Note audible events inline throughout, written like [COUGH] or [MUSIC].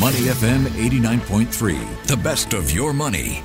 Money FM 89.3, the best of your money.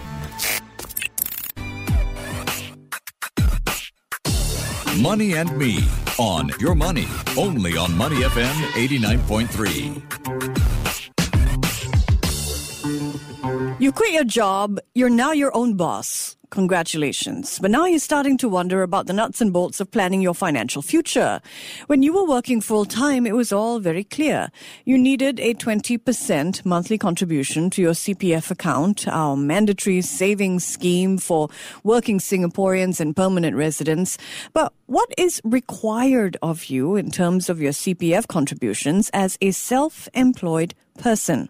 Money and Me on Your Money, only on Money FM 89.3. You quit your job, you're now your own boss. Congratulations. But now you're starting to wonder about the nuts and bolts of planning your financial future. When you were working full time, it was all very clear. You needed a 20% monthly contribution to your CPF account, our mandatory savings scheme for working Singaporeans and permanent residents. But what is required of you in terms of your CPF contributions as a self-employed person.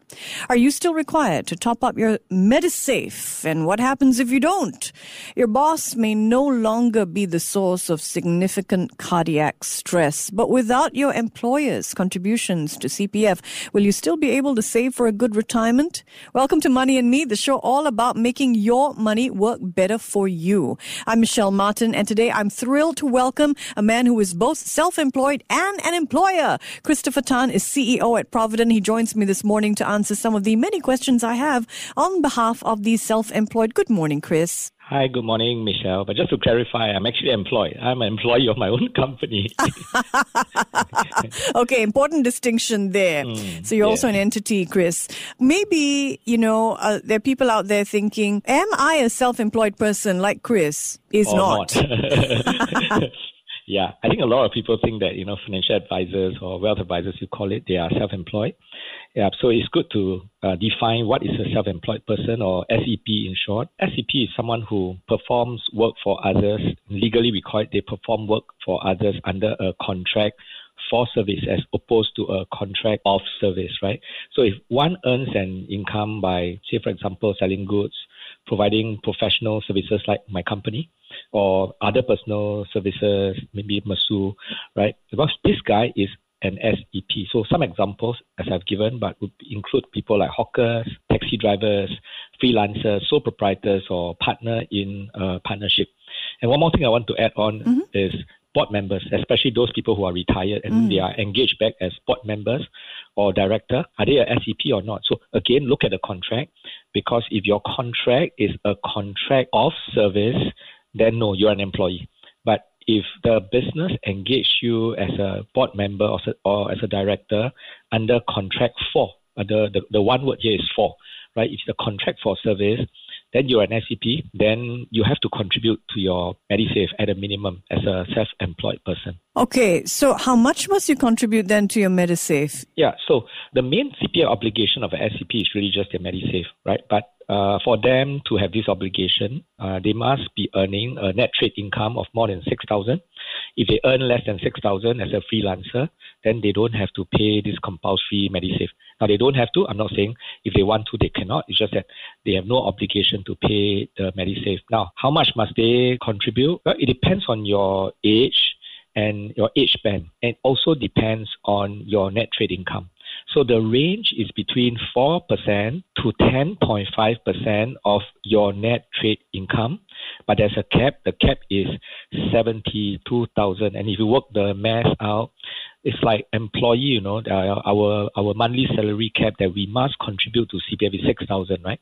Are you still required to top up your MediSave? And what happens if you don't? Your boss may no longer be the source of significant cardiac stress, but without your employer's contributions to CPF, will you still be able to save for a good retirement? Welcome to Money and Me, the show all about making your money work better for you. I'm Michelle Martin, and today I'm thrilled to welcome a man who is both self-employed and an employer. Christopher Tan is CEO at Providend. He joins me this this morning to answer some of the many questions I have on behalf of the self employed. Good morning, Chris. Hi, good morning, Michelle. But just to clarify, I'm actually employed. I'm an employee of my own [LAUGHS] company. [LAUGHS] okay, important distinction there. Mm, so you're yeah. also an entity, Chris. Maybe, you know, uh, there are people out there thinking, am I a self employed person like Chris? Is or not. not. [LAUGHS] yeah, I think a lot of people think that, you know, financial advisors or wealth advisors, you call it, they are self employed. Yeah, so it's good to uh, define what is a self-employed person or SEP in short. SEP is someone who performs work for others. Legally, we call it they perform work for others under a contract for service as opposed to a contract of service, right? So if one earns an income by, say, for example, selling goods, providing professional services like my company, or other personal services, maybe Masu, right? Because this guy is an SEP. So some examples, as I've given, but would include people like hawkers, taxi drivers, freelancers, sole proprietors, or partner in a partnership. And one more thing I want to add on mm-hmm. is board members, especially those people who are retired and mm. they are engaged back as board members or director. Are they a SEP or not? So again, look at the contract because if your contract is a contract of service, then no, you're an employee But if the business engage you as a board member or, or as a director under contract for, uh, the, the, the one word here is for, right? If the contract for service, then you're an SEP, then you have to contribute to your MediSave at a minimum as a self-employed person. Okay, so how much must you contribute then to your MediSave? Yeah, so the main CPF obligation of an SEP is really just your MediSave, right? But uh, for them to have this obligation, uh, they must be earning a net trade income of more than 6,000. If they earn less than 6,000 as a freelancer, then they don't have to pay this compulsory MediSave. Now, they don't have to. I'm not saying if they want to, they cannot. It's just that they have no obligation to pay the MediSave. Now, how much must they contribute? Well, it depends on your age and your age band. And also depends on your net trade income. So the range is between 4% to 10.5% of your net trade income. But there's a cap. The cap is 72,000. And if you work the math out, it's like employee, you know, our our monthly salary cap that we must contribute to CPF is 6,000, right?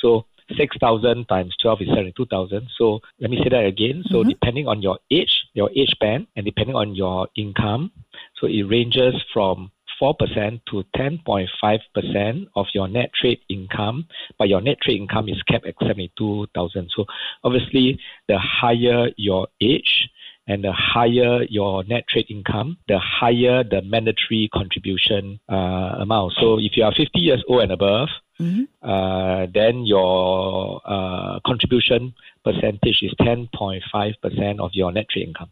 So 6,000 times 12 is 72,000. So let me say that again. So mm-hmm. depending on your age, your age band, and depending on your income, so it ranges from 4% to 10.5% of your net trade income, but your net trade income is capped at 72,000. So obviously, the higher your age and the higher your net trade income, the higher the mandatory contribution uh, amount. So if you are 50 years old and above, mm-hmm. uh, then your uh, contribution percentage is 10.5% of your net trade income.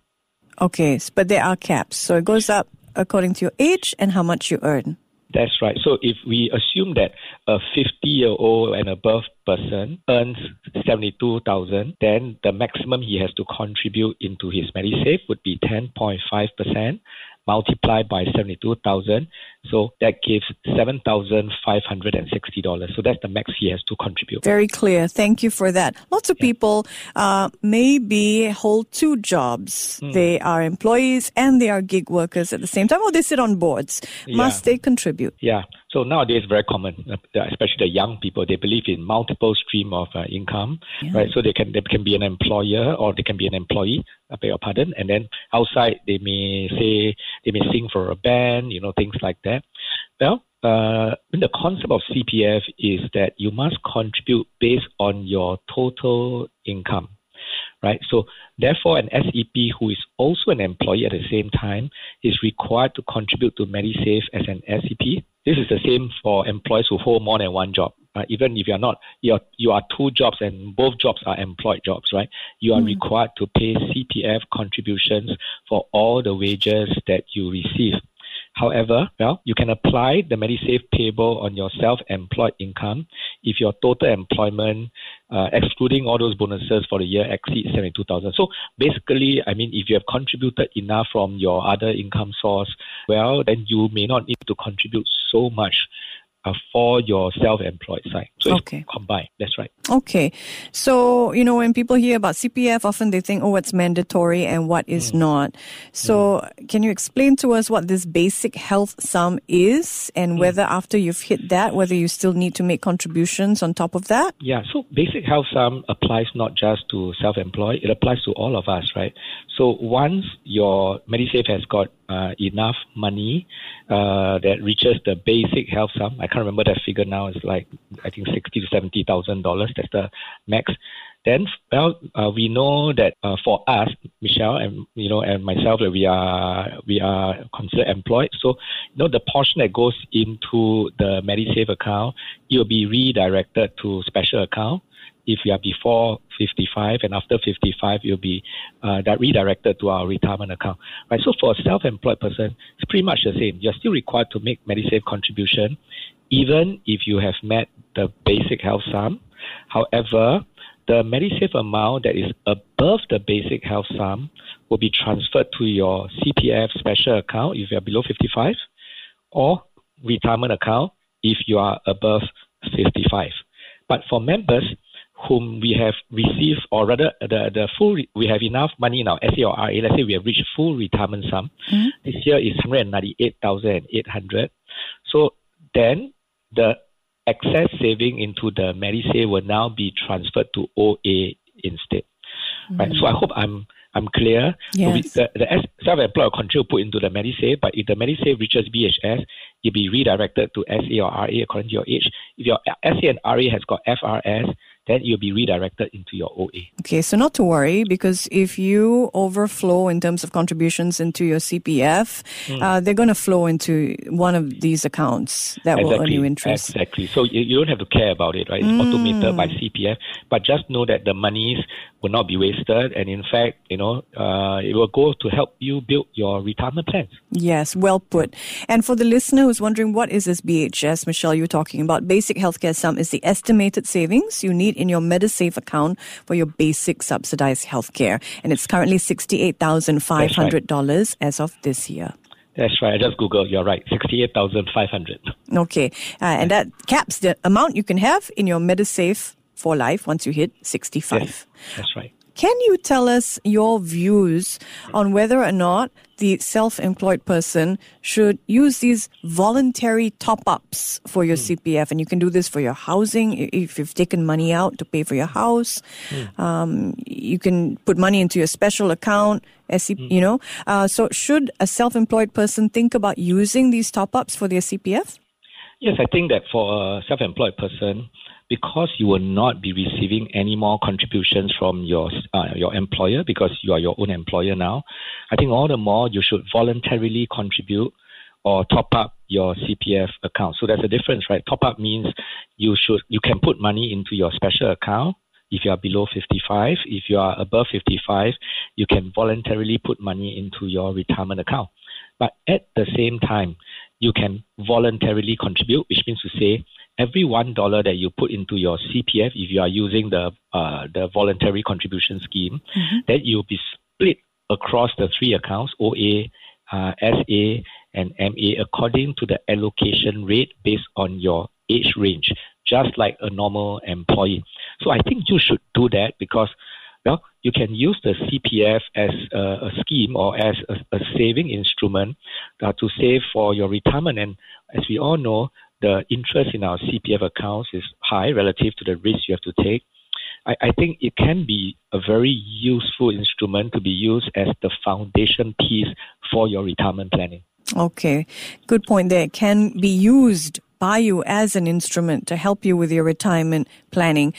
Okay, but there are caps. So it goes up according to your age and how much you earn. That's right. So if we assume that a 50 year old and above person earns 72,000, then the maximum he has to contribute into his Medisafe would be 10.5% multiplied by 72,000. So that gives $7,560. So that's the max he has to contribute. Very clear. Thank you for that. Lots of yeah. people uh, maybe hold two jobs. Mm. They are employees and they are gig workers at the same time, or they sit on boards. Must they contribute? Yeah. So nowadays, very common, uh, especially the young people, they believe in multiple stream of uh, income, yeah. right? So they can they can be an employer or they can be an employee. I beg your pardon. And then outside, they may say they may sing for a band, you know, things like that. Well, uh, the concept of CPF is that you must contribute based on your total income, right? So therefore, an SEP who is also an employee at the same time is required to contribute to MediSave as an SEP this is the same for employees who hold more than one job. Uh, even if you're not, you're, you are two jobs and both jobs are employed jobs, right? You are mm. required to pay CPF contributions for all the wages that you receive. However, well, you can apply the MediSave payable on your self-employed income if your total employment, uh, excluding all those bonuses for the year, exceeds 72,000. So basically, I mean, if you have contributed enough from your other income source, well, then you may not need to contribute so much uh, for your self-employed side. So okay. it's combined. That's right. Okay. So, you know, when people hear about CPF, often they think, oh, it's mandatory and what is mm. not. So mm. can you explain to us what this basic health sum is and mm. whether after you've hit that, whether you still need to make contributions on top of that? Yeah. So basic health sum applies not just to self-employed, it applies to all of us, right? So once your MediSave has got uh, enough money uh, that reaches the basic health sum. I can't remember that figure now. It's like I think sixty to seventy thousand dollars. That's the max. Then, well, uh, we know that uh, for us, Michelle and you know and myself, that we are we are considered employed. So, you know, the portion that goes into the MediSave account, it will be redirected to special account if you are before 55 and after 55, you'll be uh, redirected to our retirement account. Right. So for a self-employed person, it's pretty much the same. You're still required to make MediSave contribution, even if you have met the basic health sum. However, the MediSave amount that is above the basic health sum will be transferred to your CPF special account if you are below 55, or retirement account if you are above 55. But for members, whom we have received, or rather, the, the full, we have enough money in our SA or RA. Let's say we have reached full retirement sum. Mm-hmm. This year is 198,800. So then the excess saving into the MediSave will now be transferred to OA instead. Mm-hmm. Right. So I hope I'm I'm clear. Yes. So we, the, the self-employed control put into the MediSave, but if the MediSave reaches BHS, it'll be redirected to SA or RA according to your age. If your SA and RA has got FRS, then you'll be redirected into your OA. Okay, so not to worry because if you overflow in terms of contributions into your CPF, mm. uh, they're going to flow into one of these accounts that exactly, will earn you interest. Exactly. So you, you, don't have to care about it, right? It's mm. automated by CPF, but just know that the monies will not be wasted, and in fact, you know, uh, it will go to help you build your retirement plans. Yes, well put. And for the listener who's wondering what is this BHS, Michelle, you're talking about, basic healthcare sum is the estimated savings you need in your MediSave account for your basic subsidized healthcare. And it's currently $68,500 right. as of this year. That's right. I just Googled. You're right. 68,500. Okay. Uh, and that caps the amount you can have in your MediSave for life once you hit 65. Yes, that's right. Can you tell us your views on whether or not the self-employed person should use these voluntary top-ups for your mm. CPF? And you can do this for your housing if you've taken money out to pay for your house. Mm. Um, you can put money into your special account. SC, mm. You know, uh, so should a self-employed person think about using these top-ups for their CPF? Yes, I think that for a self-employed person, because you will not be receiving any more contributions from your uh, your employer because you are your own employer now. I think all the more you should voluntarily contribute or top up your CPF account. So there's a difference, right? Top up means you should you can put money into your special account if you are below 55. If you are above 55, you can voluntarily put money into your retirement account. But at the same time, you can voluntarily contribute, which means to say every one dollar that you put into your CPF, if you are using the uh, the voluntary contribution scheme, mm-hmm. that you'll be split across the three accounts OA, uh, SA, and MA according to the allocation rate based on your age range, just like a normal employee. So I think you should do that because well, you can use the CPF as a, a scheme or as a, a saving instrument uh, to save for your retirement. And as we all know, the interest in our CPF accounts is high relative to the risk you have to take, I, I think it can be a very useful instrument to be used as the foundation piece for your retirement planning. Okay, good point there. It can be used by you as an instrument to help you with your retirement planning.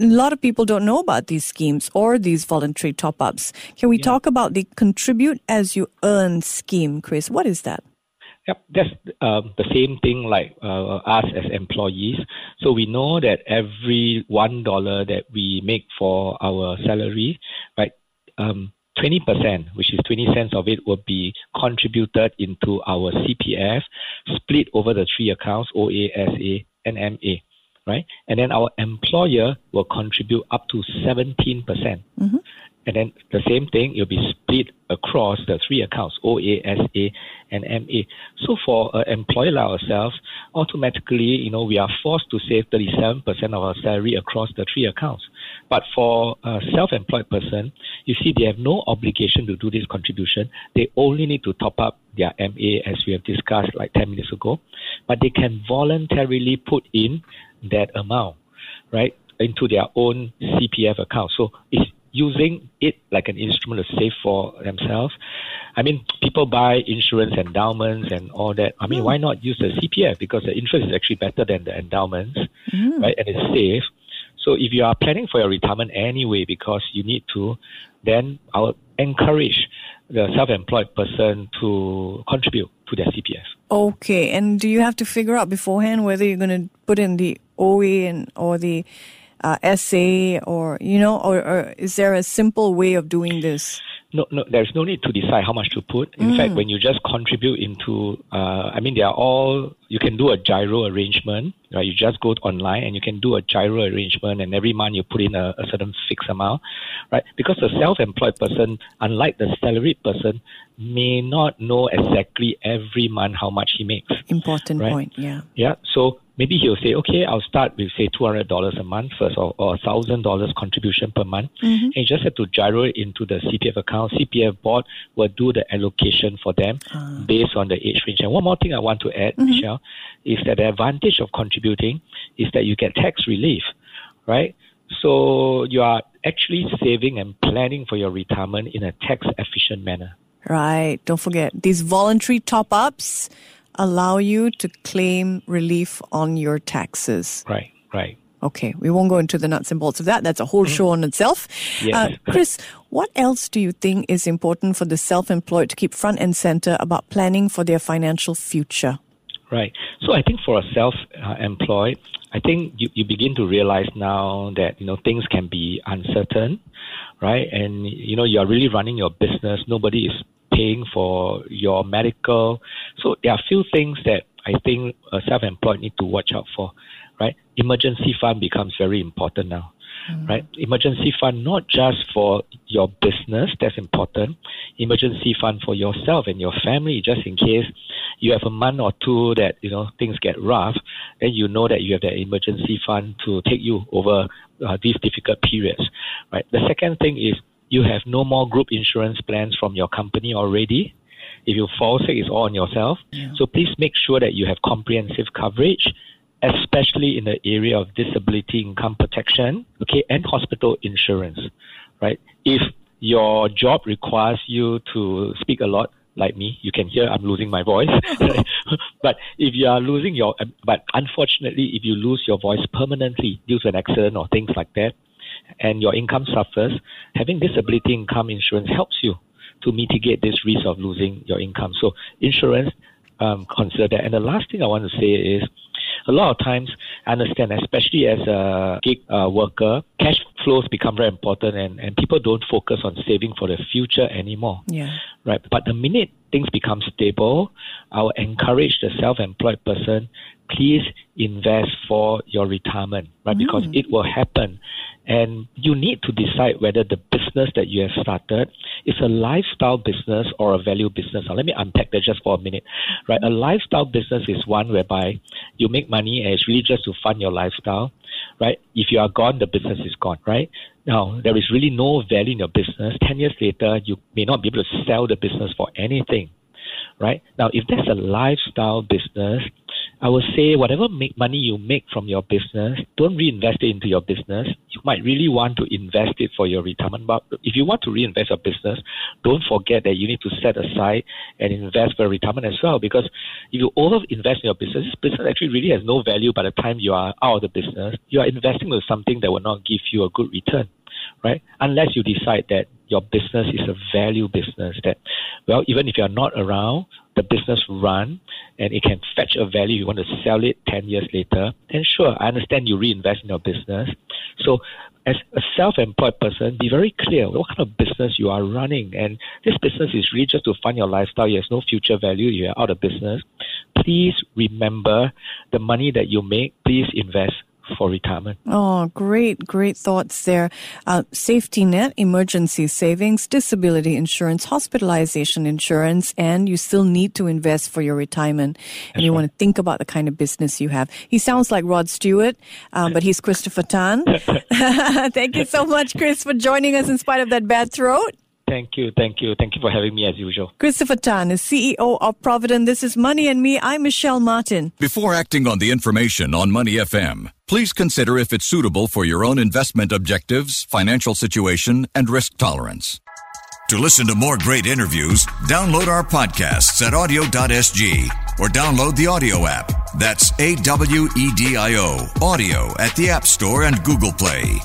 A lot of people don't know about these schemes or these voluntary top ups. Can we yeah. talk about the contribute as you earn scheme, Chris? What is that? Yep, that's uh, the same thing like uh, us as employees. So we know that every one dollar that we make for our salary, right, um, 20%, which is 20 cents of it, will be contributed into our CPF, split over the three accounts, OA, SA, and MA, right? And then our employer will contribute up to 17%. percent mm hmm and then the same thing, it'll be split across the three accounts, OA, SA, and MA. So for an employer like ourselves, automatically, you know, we are forced to save 37% of our salary across the three accounts. But for a self-employed person, you see, they have no obligation to do this contribution. They only need to top up their MA, as we have discussed like 10 minutes ago. But they can voluntarily put in that amount, right, into their own CPF account. So it's using it like an instrument to save for themselves. I mean, people buy insurance endowments and all that. I mean, mm. why not use the CPF? Because the interest is actually better than the endowments, mm. right? And it's safe. So if you are planning for your retirement anyway because you need to, then I would encourage the self-employed person to contribute to their CPF. Okay, and do you have to figure out beforehand whether you're going to put in the OA and or the uh, SA or you know or, or, is there a simple way of doing this no, no, there's no need to decide how much to put. In mm. fact, when you just contribute into, uh, I mean, they are all, you can do a GIRO arrangement, right? You just go online and you can do a GIRO arrangement and every month you put in a, a certain fixed amount, right? Because the self-employed person, unlike the salaried person, may not know exactly every month how much he makes. Important right? point, yeah. Yeah, so maybe he'll say, okay, I'll start with say two hundred dollars a month first, or or thousand dollars contribution per month, mm-hmm. and you just have to GIRO it into the CPF account. CPF board will do the allocation for them uh. based on the age range. And one more thing I want to add, mm-hmm. Michelle, is that the advantage of contributing is that you get tax relief, right? So you are actually saving and planning for your retirement in a tax efficient manner. Right. Don't forget these voluntary top ups allow you to claim relief on your taxes. Right, right. Okay, we won't go into the nuts and bolts of that. That's a whole show on itself. Yes. Uh, Chris, what else do you think is important for the self employed to keep front and center about planning for their financial future? Right. So I think for a self employed, I think you, you begin to realize now that, you know, things can be uncertain, right? And, you know, you're really running your business. Nobody is paying for your medical. So there are a few things that I think a self-employed need to watch out for, right? Emergency fund becomes very important now, mm. right? Emergency fund not just for your business, that's important. Emergency fund for yourself and your family, just in case you have a month or two that you know things get rough, then you know that you have that emergency fund to take you over uh, these difficult periods, right? The second thing is you have no more group insurance plans from your company already. If you fall sick, it's all on yourself. Yeah. So please make sure that you have comprehensive coverage, especially in the area of disability income protection, okay, and hospital insurance, right? If your job requires you to speak a lot, like me, you can hear I'm losing my voice. [LAUGHS] [LAUGHS] but if you are losing your, but unfortunately, if you lose your voice permanently due to an accident or things like that, and your income suffers, having disability income insurance helps you to mitigate this risk of losing your income. So insurance, um, consider that. And the last thing I want to say is, a lot of times, I understand, especially as a gig uh, worker, cash flows become very important, and, and people don't focus on saving for the future anymore. Yeah. Right. But the minute things become stable, I will encourage the self-employed person, please invest for your retirement, right? Mm. Because it will happen. And you need to decide whether the business that you have started is a lifestyle business or a value business. Now, let me unpack that just for a minute. Right? A lifestyle business is one whereby you make money and it's really just to fund your lifestyle. Right? If you are gone, the business is gone. Right? Now, there is really no value in your business. 10 years later, you may not be able to sell the business for anything. Right? Now, if that's a lifestyle business, I would say whatever make money you make from your business, don't reinvest it into your business. You might really want to invest it for your retirement. But if you want to reinvest your business, don't forget that you need to set aside and invest for retirement as well. Because if you over invest in your business, this business actually really has no value by the time you are out of the business. You are investing in something that will not give you a good return right? Unless you decide that your business is a value business that, well, even if you're not around, the business run and it can fetch a value, you want to sell it 10 years later, then sure, I understand you reinvest in your business. So as a self-employed person, be very clear what kind of business you are running. And this business is really just to fund your lifestyle. It has no future value. You're out of business. Please remember the money that you make, please invest for retirement. Oh, great, great thoughts there. Uh, safety net, emergency savings, disability insurance, hospitalization insurance, and you still need to invest for your retirement. And That's you right. want to think about the kind of business you have. He sounds like Rod Stewart, um, but he's Christopher Tan. [LAUGHS] [LAUGHS] Thank you so much, Chris, for joining us in spite of that bad throat. Thank you, thank you, thank you for having me as usual. Christopher Tan is CEO of Providend. This is Money and Me. I'm Michelle Martin. Before acting on the information on Money FM, please consider if it's suitable for your own investment objectives, financial situation, and risk tolerance. To listen to more great interviews, download our podcasts at awedio.sg or download the AWEDIO app. That's A W E D I O, AWEDIO at the App Store and Google Play.